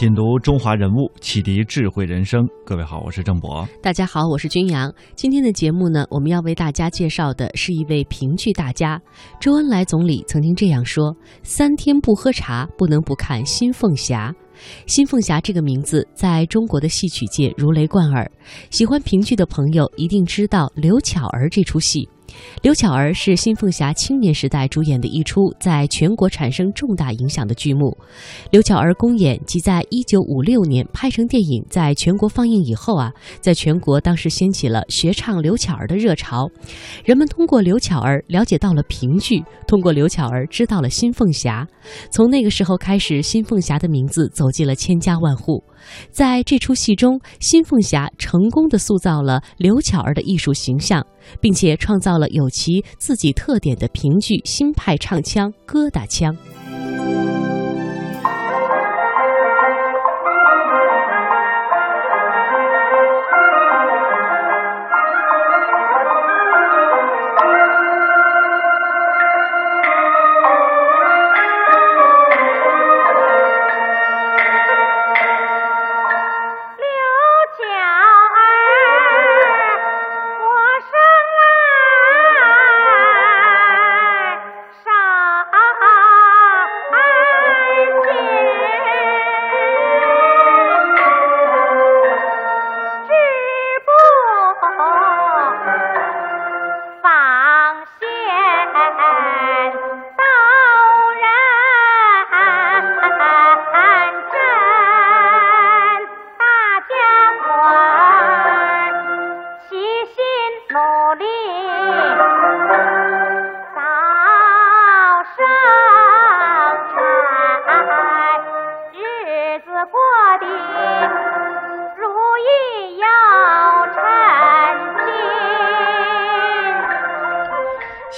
品读中华人物，启迪智慧人生。各位好，我是郑博。大家好，我是君阳。今天的节目呢，我们要为大家介绍的是一位评剧大家。周恩来总理曾经这样说：“三天不喝茶，不能不看《新凤霞》。”新凤霞这个名字在中国的戏曲界如雷贯耳，喜欢评剧的朋友一定知道刘巧儿这出戏。刘巧儿是新凤霞青年时代主演的一出在全国产生重大影响的剧目。刘巧儿公演即在一九五六年拍成电影，在全国放映以后啊，在全国当时掀起了学唱刘巧儿的热潮。人们通过刘巧儿了解到了评剧，通过刘巧儿知道了新凤霞。从那个时候开始，新凤霞的名字走进了千家万户。在这出戏中，新凤霞成功的塑造了刘巧儿的艺术形象，并且创造了有其自己特点的评剧新派唱腔——疙瘩腔。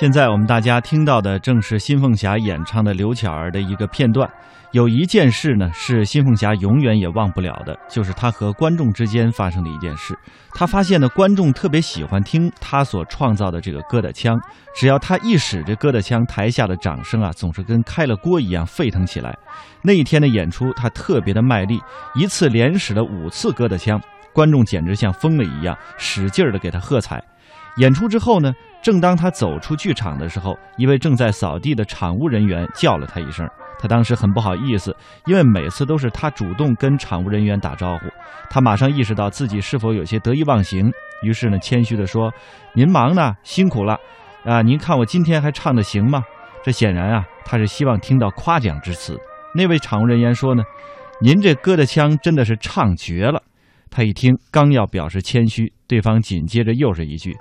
现在我们大家听到的正是新凤霞演唱的刘巧儿的一个片段。有一件事呢，是新凤霞永远也忘不了的，就是她和观众之间发生的一件事。她发现呢，观众特别喜欢听她所创造的这个疙瘩腔，只要她一使这疙瘩腔，台下的掌声啊，总是跟开了锅一样沸腾起来。那一天的演出，她特别的卖力，一次连使了五次疙瘩腔，观众简直像疯了一样，使劲儿的给她喝彩。演出之后呢？正当他走出剧场的时候，一位正在扫地的场务人员叫了他一声。他当时很不好意思，因为每次都是他主动跟场务人员打招呼。他马上意识到自己是否有些得意忘形，于是呢，谦虚地说：“您忙呢，辛苦了。啊，您看我今天还唱得行吗？”这显然啊，他是希望听到夸奖之词。那位场务人员说呢：“您这歌的腔真的是唱绝了。”他一听，刚要表示谦虚，对方紧接着又是一句。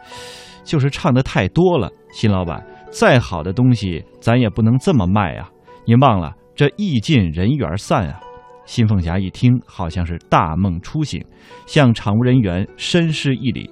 就是唱的太多了，新老板，再好的东西咱也不能这么卖啊！您忘了这艺尽人缘散啊！新凤霞一听，好像是大梦初醒，向场务人员深施一礼。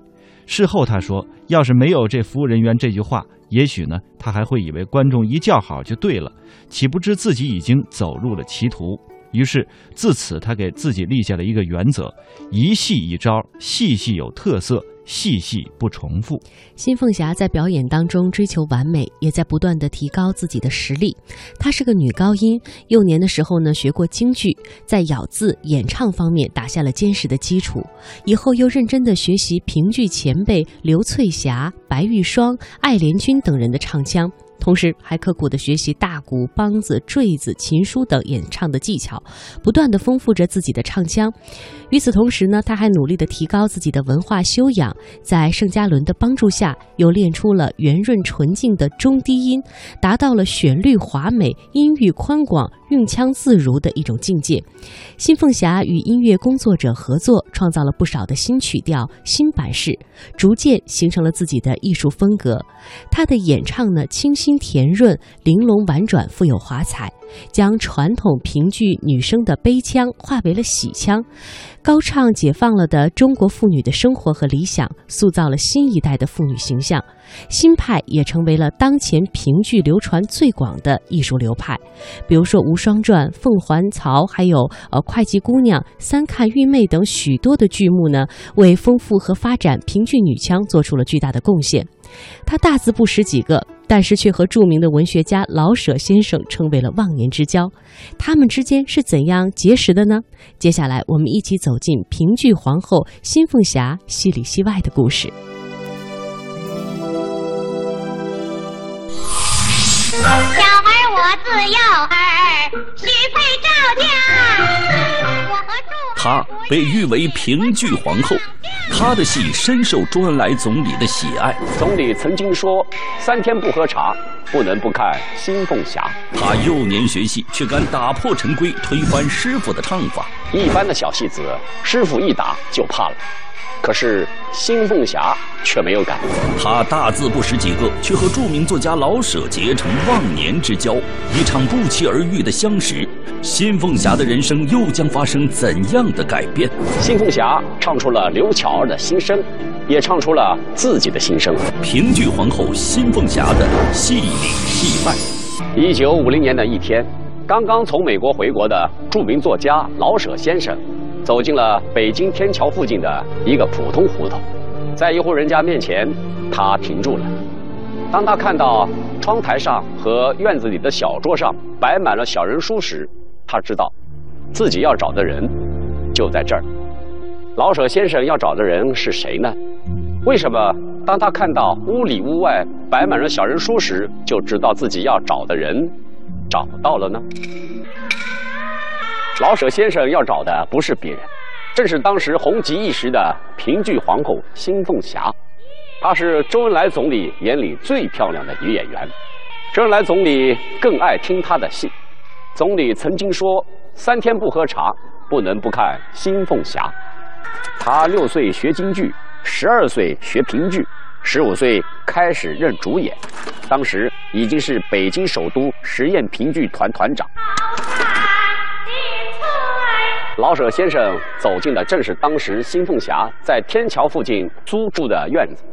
事后他说，要是没有这服务人员这句话，也许呢，他还会以为观众一叫好就对了，岂不知自己已经走入了歧途。于是自此，他给自己立下了一个原则：一戏一招，戏戏有特色。细细不重复。新凤霞在表演当中追求完美，也在不断的提高自己的实力。她是个女高音，幼年的时候呢学过京剧，在咬字、演唱方面打下了坚实的基础。以后又认真的学习评剧前辈刘翠霞、白玉霜、爱莲君等人的唱腔。同时还刻苦的学习大鼓、梆子、坠子、琴书等演唱的技巧，不断的丰富着自己的唱腔。与此同时呢，他还努力的提高自己的文化修养，在盛嘉伦的帮助下，又练出了圆润纯净的中低音，达到了旋律华美、音域宽广、韵腔自如的一种境界。新凤霞与音乐工作者合作，创造了不少的新曲调、新版式，逐渐形成了自己的艺术风格。她的演唱呢，清新。甜润、玲珑、婉转、富有华彩，将传统评剧女生的悲腔化为了喜腔，高唱解放了的中国妇女的生活和理想，塑造了新一代的妇女形象。新派也成为了当前评剧流传最广的艺术流派。比如说《无双传》《凤还巢》，还有呃《会稽姑娘》《三看玉妹》等许多的剧目呢，为丰富和发展评剧女腔做出了巨大的贡献。他大字不识几个，但是却和著名的文学家老舍先生成为了忘年之交。他们之间是怎样结识的呢？接下来，我们一起走进评剧皇后新凤霞戏里戏外的故事。小儿我自幼儿许配赵家，她被誉为评剧皇后，她的戏深受周恩来总理的喜爱。总理曾经说：“三天不喝茶，不能不看《新凤霞》。”她幼年学戏，却敢打破陈规，推翻师傅的唱法。一般的小戏子，师傅一打就怕了。可是新凤霞却没有改，他大字不识几个，却和著名作家老舍结成忘年之交。一场不期而遇的相识，新凤霞的人生又将发生怎样的改变？新凤霞唱出了刘巧儿的心声，也唱出了自己的心声。评剧皇后新凤霞的戏里戏外。一九五零年的一天，刚刚从美国回国的著名作家老舍先生。走进了北京天桥附近的一个普通胡同，在一户人家面前，他停住了。当他看到窗台上和院子里的小桌上摆满了小人书时，他知道，自己要找的人就在这儿。老舍先生要找的人是谁呢？为什么当他看到屋里屋外摆满了小人书时，就知道自己要找的人找到了呢？老舍先生要找的不是别人，正是当时红极一时的评剧皇后新凤霞。她是周恩来总理眼里最漂亮的女演员，周恩来总理更爱听她的戏。总理曾经说：“三天不喝茶，不能不看新凤霞。”她六岁学京剧，十二岁学评剧，十五岁开始任主演，当时已经是北京首都实验评剧团团长。老舍先生走进的正是当时新凤霞在天桥附近租住的院子。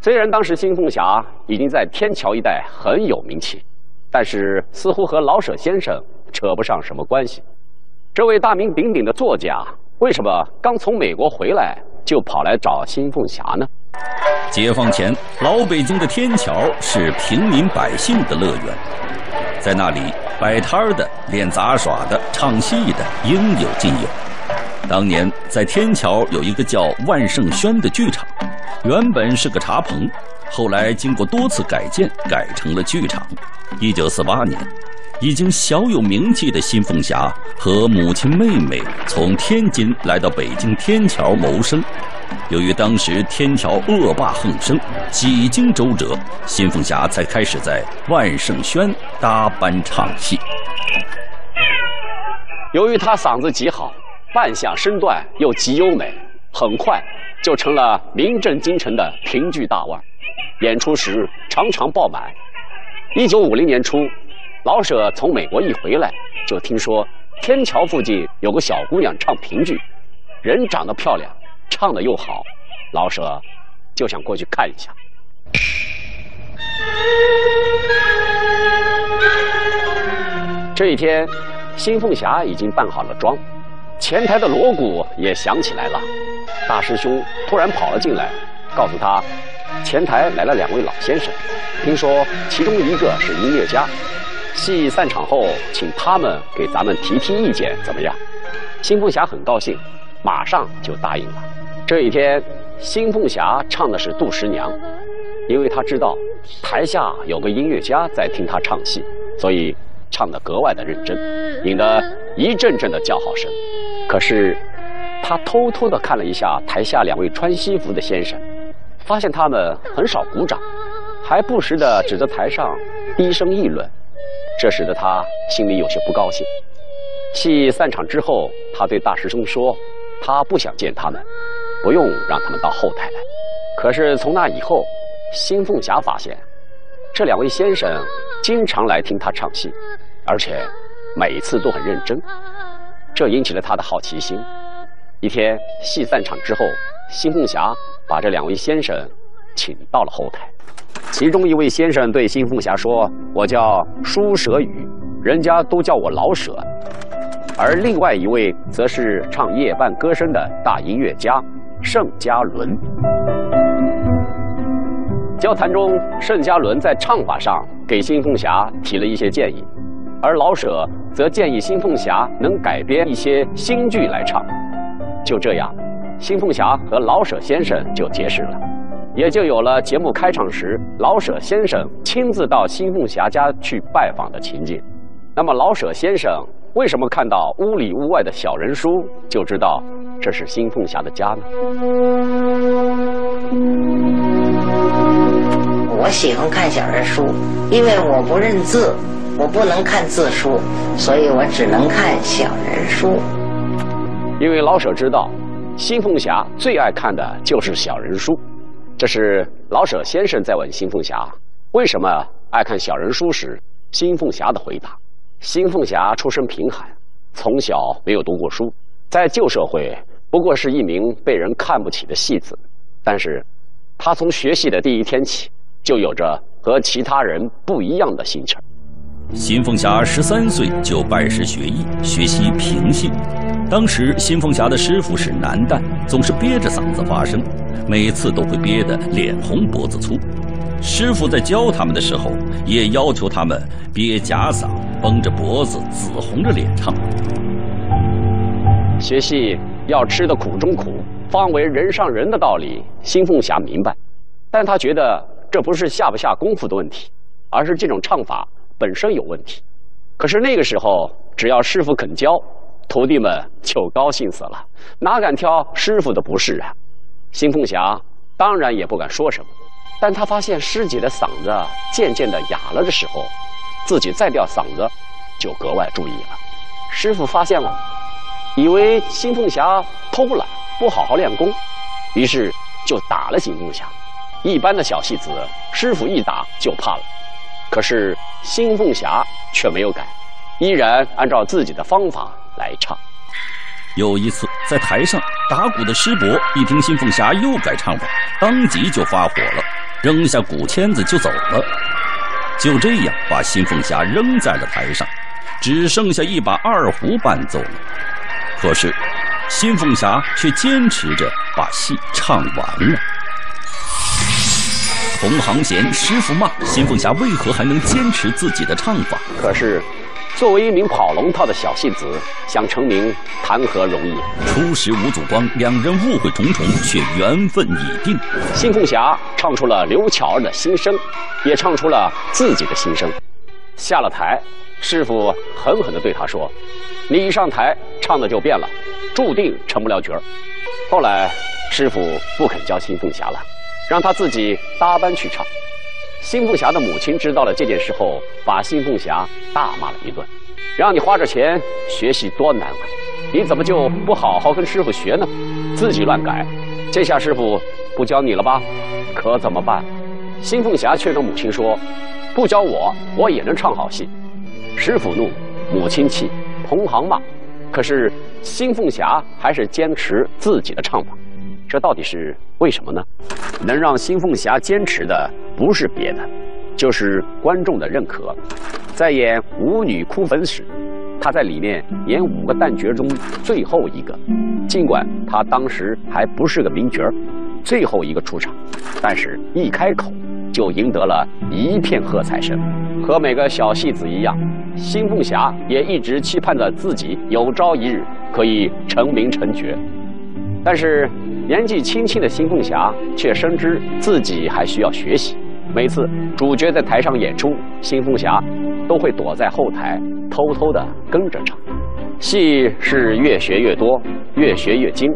虽然当时新凤霞已经在天桥一带很有名气，但是似乎和老舍先生扯不上什么关系。这位大名鼎鼎的作家，为什么刚从美国回来就跑来找新凤霞呢？解放前，老北京的天桥是平民百姓的乐园，在那里。摆摊的、练杂耍的、唱戏的，应有尽有。当年在天桥有一个叫万盛轩的剧场，原本是个茶棚，后来经过多次改建，改成了剧场。一九四八年，已经小有名气的新凤霞和母亲、妹妹从天津来到北京天桥谋生。由于当时天桥恶霸横生，几经周折，新凤霞才开始在万盛轩搭班唱戏。由于她嗓子极好，扮相身段又极优美，很快就成了名震京城的评剧大腕。演出时常常爆满。一九五零年初，老舍从美国一回来，就听说天桥附近有个小姑娘唱评剧，人长得漂亮。唱的又好，老舍就想过去看一下。这一天，新凤霞已经扮好了妆，前台的锣鼓也响起来了。大师兄突然跑了进来，告诉他，前台来了两位老先生，听说其中一个是音乐家，戏散场后请他们给咱们提提意见，怎么样？新凤霞很高兴，马上就答应了。这一天，新凤霞唱的是《杜十娘》，因为她知道台下有个音乐家在听她唱戏，所以唱得格外的认真，引得一阵阵的叫好声。可是，她偷偷地看了一下台下两位穿西服的先生，发现他们很少鼓掌，还不时地指着台上低声议论，这使得他心里有些不高兴。戏散场之后，他对大师兄说：“他不想见他们。”不用让他们到后台来。可是从那以后，新凤霞发现，这两位先生经常来听她唱戏，而且每次都很认真，这引起了他的好奇心。一天戏散场之后，新凤霞把这两位先生请到了后台。其中一位先生对新凤霞说：“我叫舒舍宇，人家都叫我老舍。”而另外一位则是唱夜半歌声的大音乐家盛嘉伦。交谈中，盛嘉伦在唱法上给新凤霞提了一些建议，而老舍则建议新凤霞能改编一些新剧来唱。就这样，新凤霞和老舍先生就结识了，也就有了节目开场时老舍先生亲自到新凤霞家去拜访的情景。那么，老舍先生为什么看到屋里屋外的小人书就知道这是新凤霞的家呢？我喜欢看小人书，因为我不认字，我不能看字书，所以我只能看小人书。因为老舍知道，新凤霞最爱看的就是小人书。这是老舍先生在问新凤霞为什么爱看小人书时，新凤霞的回答：新凤霞出身贫寒，从小没有读过书，在旧社会不过是一名被人看不起的戏子。但是，她从学戏的第一天起。就有着和其他人不一样的心气。新凤霞十三岁就拜师学艺，学习评戏。当时新凤霞的师傅是男旦，总是憋着嗓子发声，每次都会憋得脸红脖子粗。师傅在教他们的时候，也要求他们憋假嗓，绷着脖子，紫红着脸唱。学戏要吃的苦中苦，方为人上人的道理，新凤霞明白，但他觉得。这不是下不下功夫的问题，而是这种唱法本身有问题。可是那个时候，只要师傅肯教，徒弟们就高兴死了，哪敢挑师傅的不是啊？新凤霞当然也不敢说什么，但他发现师姐的嗓子渐渐的哑了的时候，自己再吊嗓子就格外注意了。师傅发现了，以为新凤霞偷懒不好好练功，于是就打了新凤霞。一般的小戏子，师傅一打就怕了。可是新凤霞却没有改，依然按照自己的方法来唱。有一次在台上打鼓的师伯一听新凤霞又改唱法，当即就发火了，扔下鼓签子就走了。就这样把新凤霞扔在了台上，只剩下一把二胡伴奏了。可是新凤霞却坚持着把戏唱完了。同行嫌，师傅骂，新凤霞为何还能坚持自己的唱法？可是，作为一名跑龙套的小戏子，想成名谈何容易？初识吴祖光，两人误会重重，却缘分已定。新凤霞唱出了刘巧儿的心声，也唱出了自己的心声。下了台，师傅狠狠地对他说：“你一上台，唱的就变了，注定成不了角儿。”后来，师傅不肯教新凤霞了。让他自己搭班去唱。新凤霞的母亲知道了这件事后，把新凤霞大骂了一顿：“让你花着钱学习多难啊！你怎么就不好好跟师傅学呢？自己乱改，这下师傅不教你了吧？可怎么办？”新凤霞却跟母亲说：“不教我，我也能唱好戏。”师傅怒，母亲气，同行骂，可是新凤霞还是坚持自己的唱法。这到底是为什么呢？能让新凤霞坚持的不是别的，就是观众的认可。在演《舞女哭坟》时，她在里面演五个旦角中最后一个。尽管她当时还不是个名角最后一个出场，但是一开口就赢得了一片喝彩声。和每个小戏子一样，新凤霞也一直期盼着自己有朝一日可以成名成角，但是。年纪轻轻的新凤霞却深知自己还需要学习。每次主角在台上演出，新凤霞都会躲在后台偷偷地跟着唱。戏是越学越多，越学越精。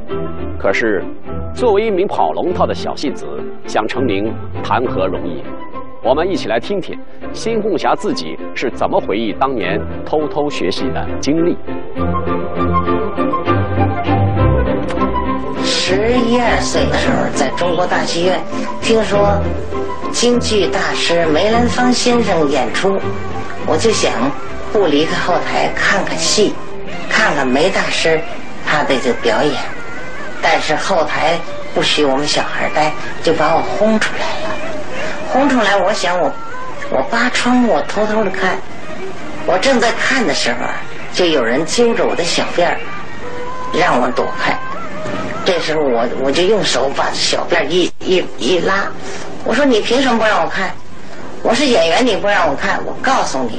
可是，作为一名跑龙套的小戏子，想成名谈何容易？我们一起来听听新凤霞自己是怎么回忆当年偷偷学习的经历。十一二岁的时候，在中国大剧院听说京剧大师梅兰芳先生演出，我就想，不离开后台看看戏，看看梅大师他的这表演。但是后台不许我们小孩待，就把我轰出来了。轰出来，我想我我扒窗户，偷偷的看。我正在看的时候，就有人揪着我的小辫儿，让我躲开。这时候我我就用手把小辫一一一拉，我说你凭什么不让我看？我是演员，你不让我看，我告诉你，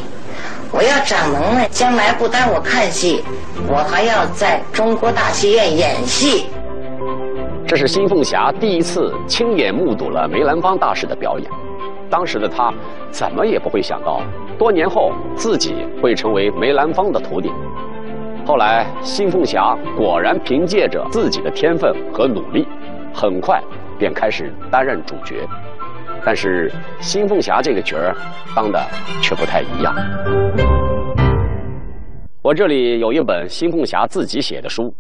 我要长能耐，将来不单我看戏，我还要在中国大戏院演戏。这是新凤霞第一次亲眼目睹了梅兰芳大师的表演，当时的他怎么也不会想到，多年后自己会成为梅兰芳的徒弟。后来，新凤霞果然凭借着自己的天分和努力，很快便开始担任主角。但是，新凤霞这个角儿当的却不太一样。我这里有一本新凤霞自己写的书，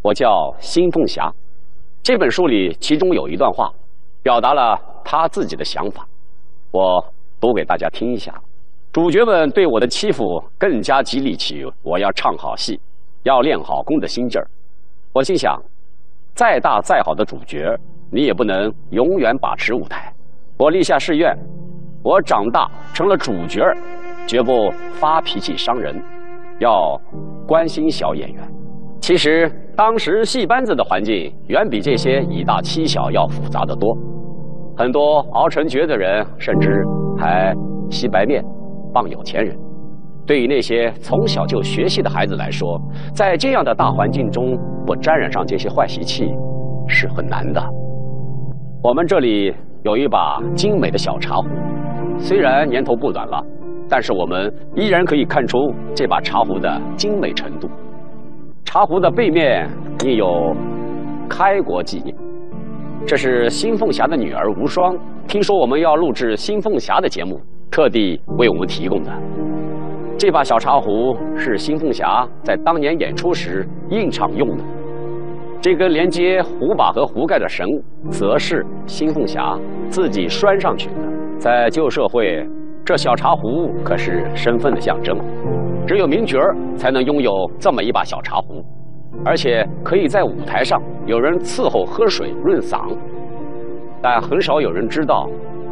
我叫新凤霞。这本书里其中有一段话，表达了她自己的想法，我读给大家听一下。主角们对我的欺负，更加激励起我要唱好戏、要练好功的心劲儿。我心想，再大再好的主角，你也不能永远把持舞台。我立下誓愿，我长大成了主角，绝不发脾气伤人，要关心小演员。其实当时戏班子的环境远比这些以大欺小要复杂的多，很多熬成角的人甚至还吸白面。傍有钱人，对于那些从小就学习的孩子来说，在这样的大环境中不沾染上这些坏习气是很难的。我们这里有一把精美的小茶壶，虽然年头不短了，但是我们依然可以看出这把茶壶的精美程度。茶壶的背面印有“开国纪念”，这是新凤霞的女儿无双。听说我们要录制新凤霞的节目。特地为我们提供的这把小茶壶是新凤霞在当年演出时应场用的。这根连接壶把和壶盖的绳，则是新凤霞自己拴上去的。在旧社会，这小茶壶可是身份的象征，只有名角儿才能拥有这么一把小茶壶，而且可以在舞台上有人伺候喝水润嗓。但很少有人知道。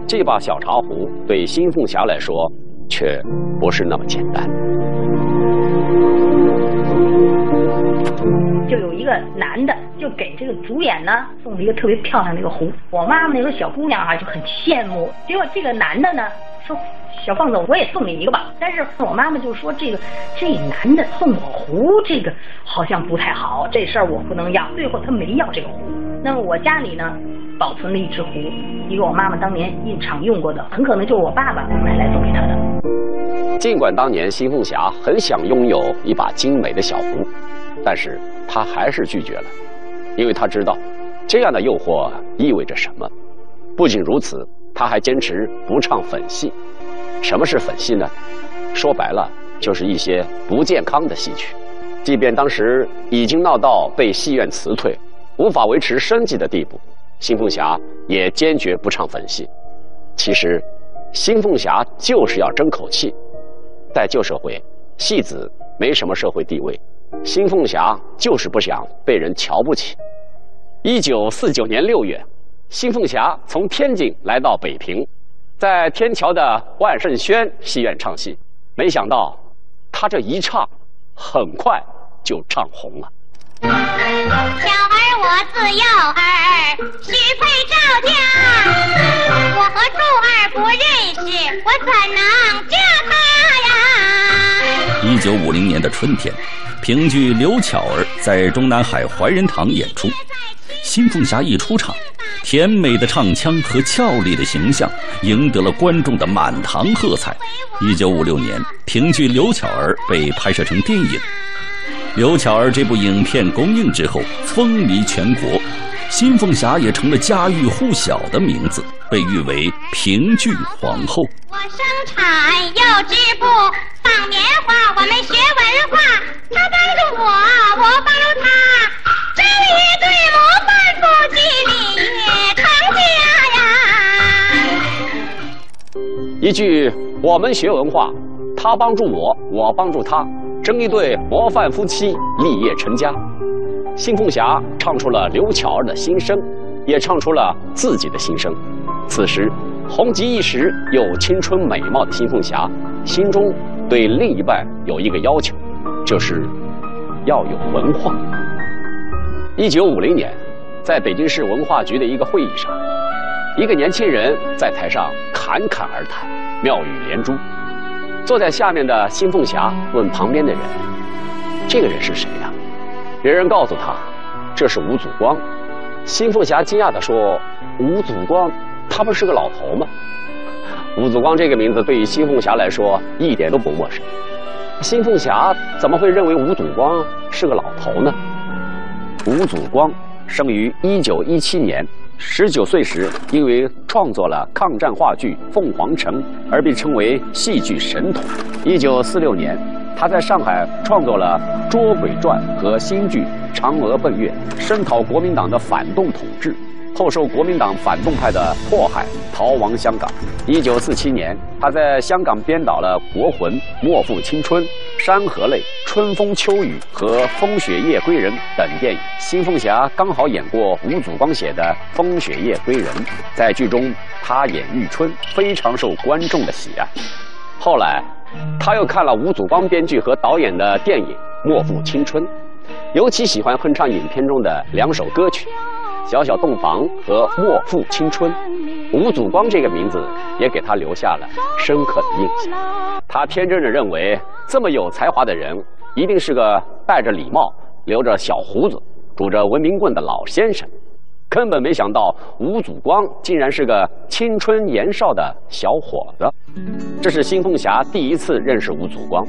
这把小茶壶对新凤霞来说，却不是那么简单。就有一个男的，就给这个主演呢送了一个特别漂亮的一个壶。我妈妈那时候小姑娘啊，就很羡慕。结果这个男的呢说：“小凤子，我也送你一个吧。”但是我妈妈就说：“这个这男的送我壶，这个好像不太好，这事儿我不能要。”最后他没要这个壶。那么我家里呢？保存了一只壶，一个我妈妈当年印厂用过的，很可能就是我爸爸买来送给她的。尽管当年新凤霞很想拥有一把精美的小壶，但是她还是拒绝了，因为她知道这样的诱惑意味着什么。不仅如此，她还坚持不唱粉戏。什么是粉戏呢？说白了，就是一些不健康的戏曲。即便当时已经闹到被戏院辞退、无法维持生计的地步。新凤霞也坚决不唱粉戏。其实，新凤霞就是要争口气。在旧社会，戏子没什么社会地位，新凤霞就是不想被人瞧不起。一九四九年六月，新凤霞从天津来到北平，在天桥的万盛轩戏院唱戏。没想到，她这一唱，很快就唱红了。我自幼儿许配赵家，我和柱儿不认识，我怎能嫁他呀？一九五零年的春天，评剧《刘巧儿》在中南海怀仁堂演出，新凤霞一出场，甜美的唱腔和俏丽的形象赢得了观众的满堂喝彩。一九五六年，评剧《刘巧儿》被拍摄成电影。刘巧儿这部影片公映之后，风靡全国，新凤霞也成了家喻户晓的名字，被誉为评剧皇后。我生产又织布，纺棉花，我们学文化。他帮助我，我帮助他，这一对模范夫妻理成家呀。一句“我们学文化”，他帮助我，我帮助他，争一对模范夫妻，立业成家。新凤霞唱出了刘巧儿的心声，也唱出了自己的心声。此时，红极一时又青春美貌的新凤霞，心中对另一半有一个要求，就是要有文化。一九五零年，在北京市文化局的一个会议上，一个年轻人在台上侃侃而谈，妙语连珠。坐在下面的新凤霞问旁边的人：“这个人是谁呀？”别人告诉他：“这是吴祖光。”新凤霞惊讶地说：“吴祖光，他不是个老头吗？”吴祖光这个名字对于新凤霞来说一点都不陌生。新凤霞怎么会认为吴祖光是个老头呢？吴祖光生于一九一七年。十九岁时，因为创作了抗战话剧《凤凰城》而被称为戏剧神童。一九四六年，他在上海创作了《捉鬼传》和新剧《嫦娥奔月》，声讨国民党的反动统治。后受国民党反动派的迫害，逃亡香港。一九四七年，他在香港编导了《国魂》《莫负青春》《山河泪》《春风秋雨》和《风雪夜归人》等电影。新凤霞刚好演过吴祖光写的《风雪夜归人》，在剧中她演玉春，非常受观众的喜爱。后来，他又看了吴祖光编剧和导演的电影《莫负青春》，尤其喜欢哼唱影片中的两首歌曲。小小洞房和莫负青春，吴祖光这个名字也给他留下了深刻的印象。他天真的认为，这么有才华的人，一定是个戴着礼帽、留着小胡子、拄着文明棍的老先生，根本没想到吴祖光竟然是个青春年少的小伙子。这是新凤霞第一次认识吴祖光，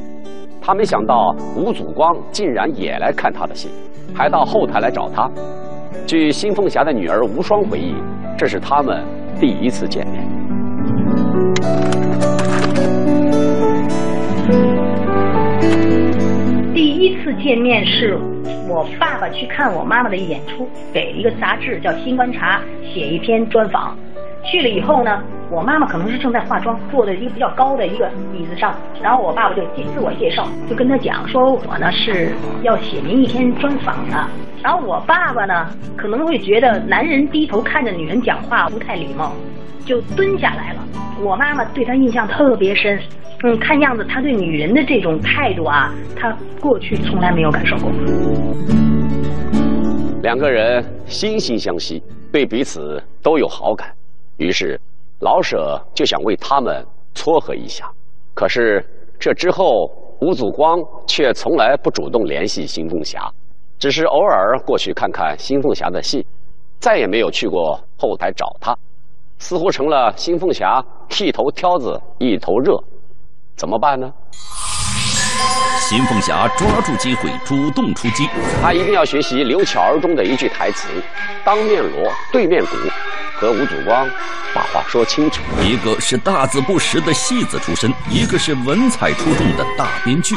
他没想到吴祖光竟然也来看他的戏，还到后台来找他。据新凤霞的女儿吴双回忆，这是他们第一次见面。第一次见面是我爸爸去看我妈妈的演出，给一个杂志叫《新观察》写一篇专访。去了以后呢，我妈妈可能是正在化妆，坐在一个比较高的一个椅子上，然后我爸爸就自我介绍，就跟他讲说，我呢是要写您一篇专访的。然后我爸爸呢可能会觉得男人低头看着女人讲话不太礼貌，就蹲下来了。我妈妈对他印象特别深，嗯，看样子他对女人的这种态度啊，他过去从来没有感受过。两个人惺惺相惜，对彼此都有好感。于是，老舍就想为他们撮合一下，可是这之后，吴祖光却从来不主动联系新凤霞，只是偶尔过去看看新凤霞的戏，再也没有去过后台找她，似乎成了新凤霞剃头挑子一头热，怎么办呢？新凤霞抓住机会主动出击，她一定要学习刘巧儿中的一句台词：“当面锣，对面鼓。”和吴祖光把话说清楚。一个是大字不识的戏子出身，一个是文采出众的大编剧，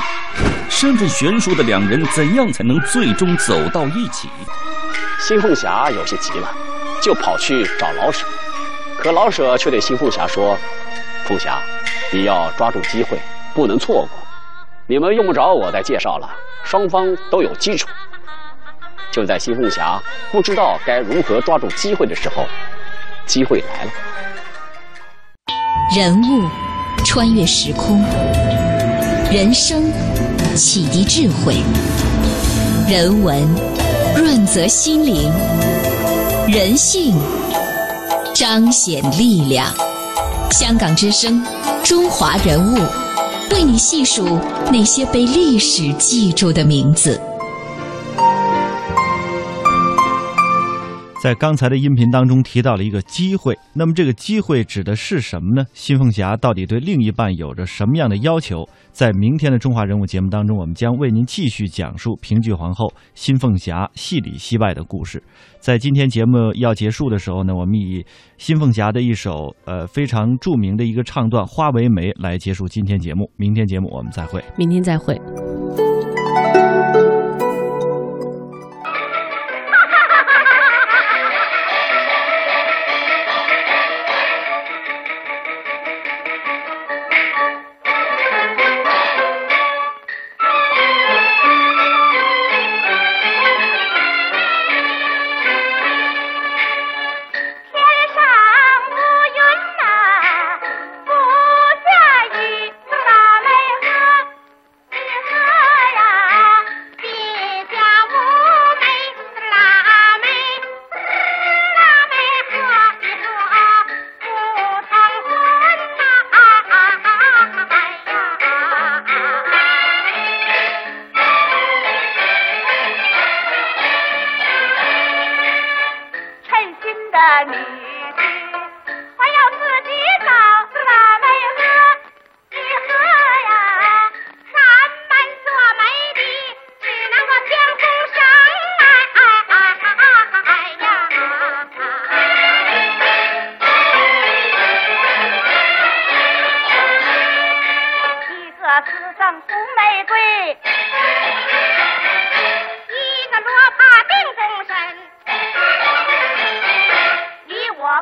身份悬殊的两人，怎样才能最终走到一起？新凤霞有些急了，就跑去找老舍，可老舍却对新凤霞说：“凤霞，你要抓住机会，不能错过。你们用不着我再介绍了，双方都有基础。”就在新凤霞不知道该如何抓住机会的时候。机会来了。人物穿越时空，人生启迪智慧，人文润泽心灵，人性彰显力量。香港之声，中华人物，为你细数那些被历史记住的名字。在刚才的音频当中提到了一个机会，那么这个机会指的是什么呢？新凤霞到底对另一半有着什么样的要求？在明天的中华人物节目当中，我们将为您继续讲述评剧皇后新凤霞戏里戏外的故事。在今天节目要结束的时候呢，我们以新凤霞的一首呃非常著名的一个唱段《花为媒》来结束今天节目。明天节目我们再会。明天再会。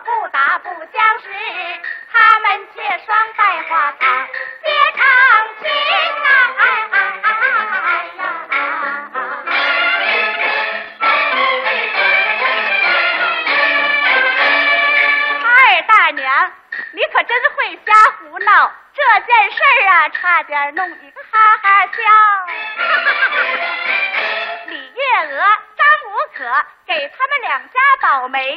不打不相识，他们却双带花堂结成亲呐、二大娘，你可真会瞎胡闹！这件事儿啊，差点弄一个哈哈笑。李月娥、张无可给他们两家保媒